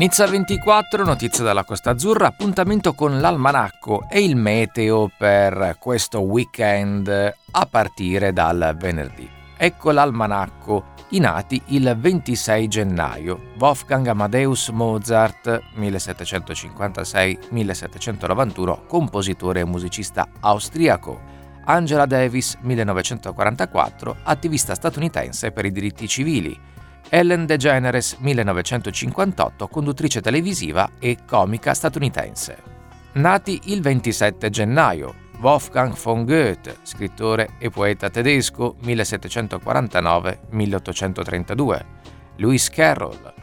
Nizza 24, notizia dalla Costa Azzurra, appuntamento con l'almanacco e il meteo per questo weekend a partire dal venerdì. Ecco l'almanacco, i nati il 26 gennaio. Wolfgang Amadeus Mozart, 1756-1791, compositore e musicista austriaco. Angela Davis, 1944, attivista statunitense per i diritti civili. Ellen DeGeneres, 1958, conduttrice televisiva e comica statunitense. Nati il 27 gennaio, Wolfgang von Goethe, scrittore e poeta tedesco, 1749-1832. Lewis Carroll,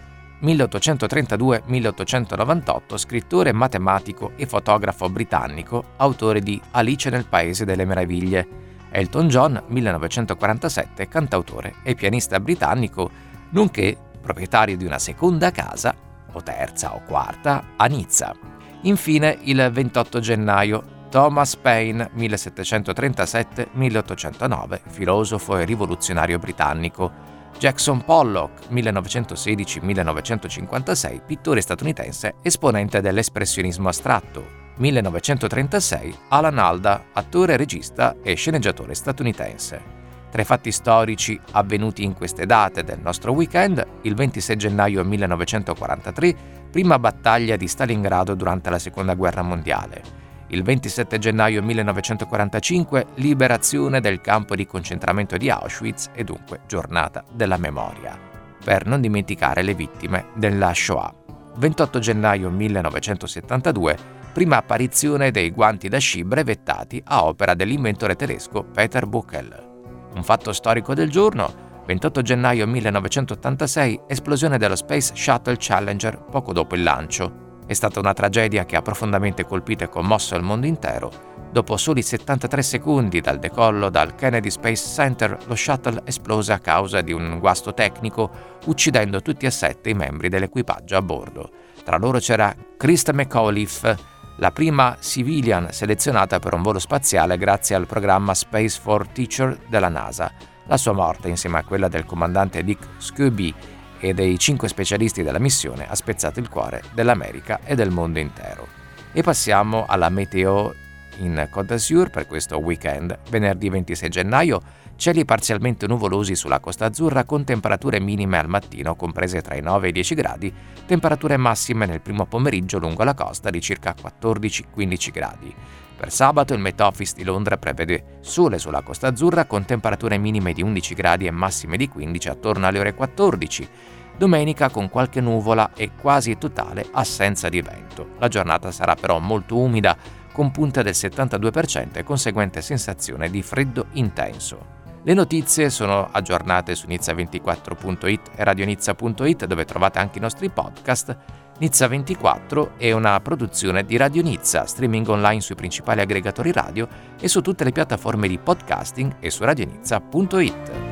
1832-1898, scrittore, matematico e fotografo britannico, autore di Alice nel Paese delle Meraviglie. Elton John, 1947, cantautore e pianista britannico, nonché proprietario di una seconda casa, o terza o quarta, a Nizza. Infine, il 28 gennaio, Thomas Paine, 1737-1809, filosofo e rivoluzionario britannico. Jackson Pollock, 1916-1956, pittore statunitense, esponente dell'espressionismo astratto. 1936, Alan Alda, attore, regista e sceneggiatore statunitense. Tra i fatti storici avvenuti in queste date del nostro weekend, il 26 gennaio 1943, prima battaglia di Stalingrado durante la Seconda Guerra Mondiale. Il 27 gennaio 1945, liberazione del campo di concentramento di Auschwitz e dunque giornata della memoria, per non dimenticare le vittime della Shoah. 28 gennaio 1972, prima apparizione dei guanti da sci brevettati a opera dell'inventore tedesco Peter Buchel. Un fatto storico del giorno, 28 gennaio 1986, esplosione dello Space Shuttle Challenger poco dopo il lancio. È stata una tragedia che ha profondamente colpito e commosso il mondo intero. Dopo soli 73 secondi dal decollo dal Kennedy Space Center, lo shuttle esplose a causa di un guasto tecnico, uccidendo tutti e sette i membri dell'equipaggio a bordo. Tra loro c'era Krista McAuliffe, la prima civilian selezionata per un volo spaziale grazie al programma Space for Teacher della NASA. La sua morte, insieme a quella del comandante Dick Scooby e dei cinque specialisti della missione, ha spezzato il cuore dell'America e del mondo intero. E passiamo alla meteo in Côte d'Azur per questo weekend. Venerdì 26 gennaio Cieli parzialmente nuvolosi sulla Costa Azzurra con temperature minime al mattino comprese tra i 9 e i 10 gradi, temperature massime nel primo pomeriggio lungo la costa di circa 14-15 gradi. Per sabato il Met Office di Londra prevede sole sulla Costa Azzurra con temperature minime di 11 gradi e massime di 15 attorno alle ore 14. Domenica con qualche nuvola e quasi totale assenza di vento. La giornata sarà però molto umida con punte del 72% e conseguente sensazione di freddo intenso. Le notizie sono aggiornate su nizza24.it e radionizza.it dove trovate anche i nostri podcast. Nizza 24 è una produzione di Radio Nizza, streaming online sui principali aggregatori radio e su tutte le piattaforme di podcasting e su radionizza.it.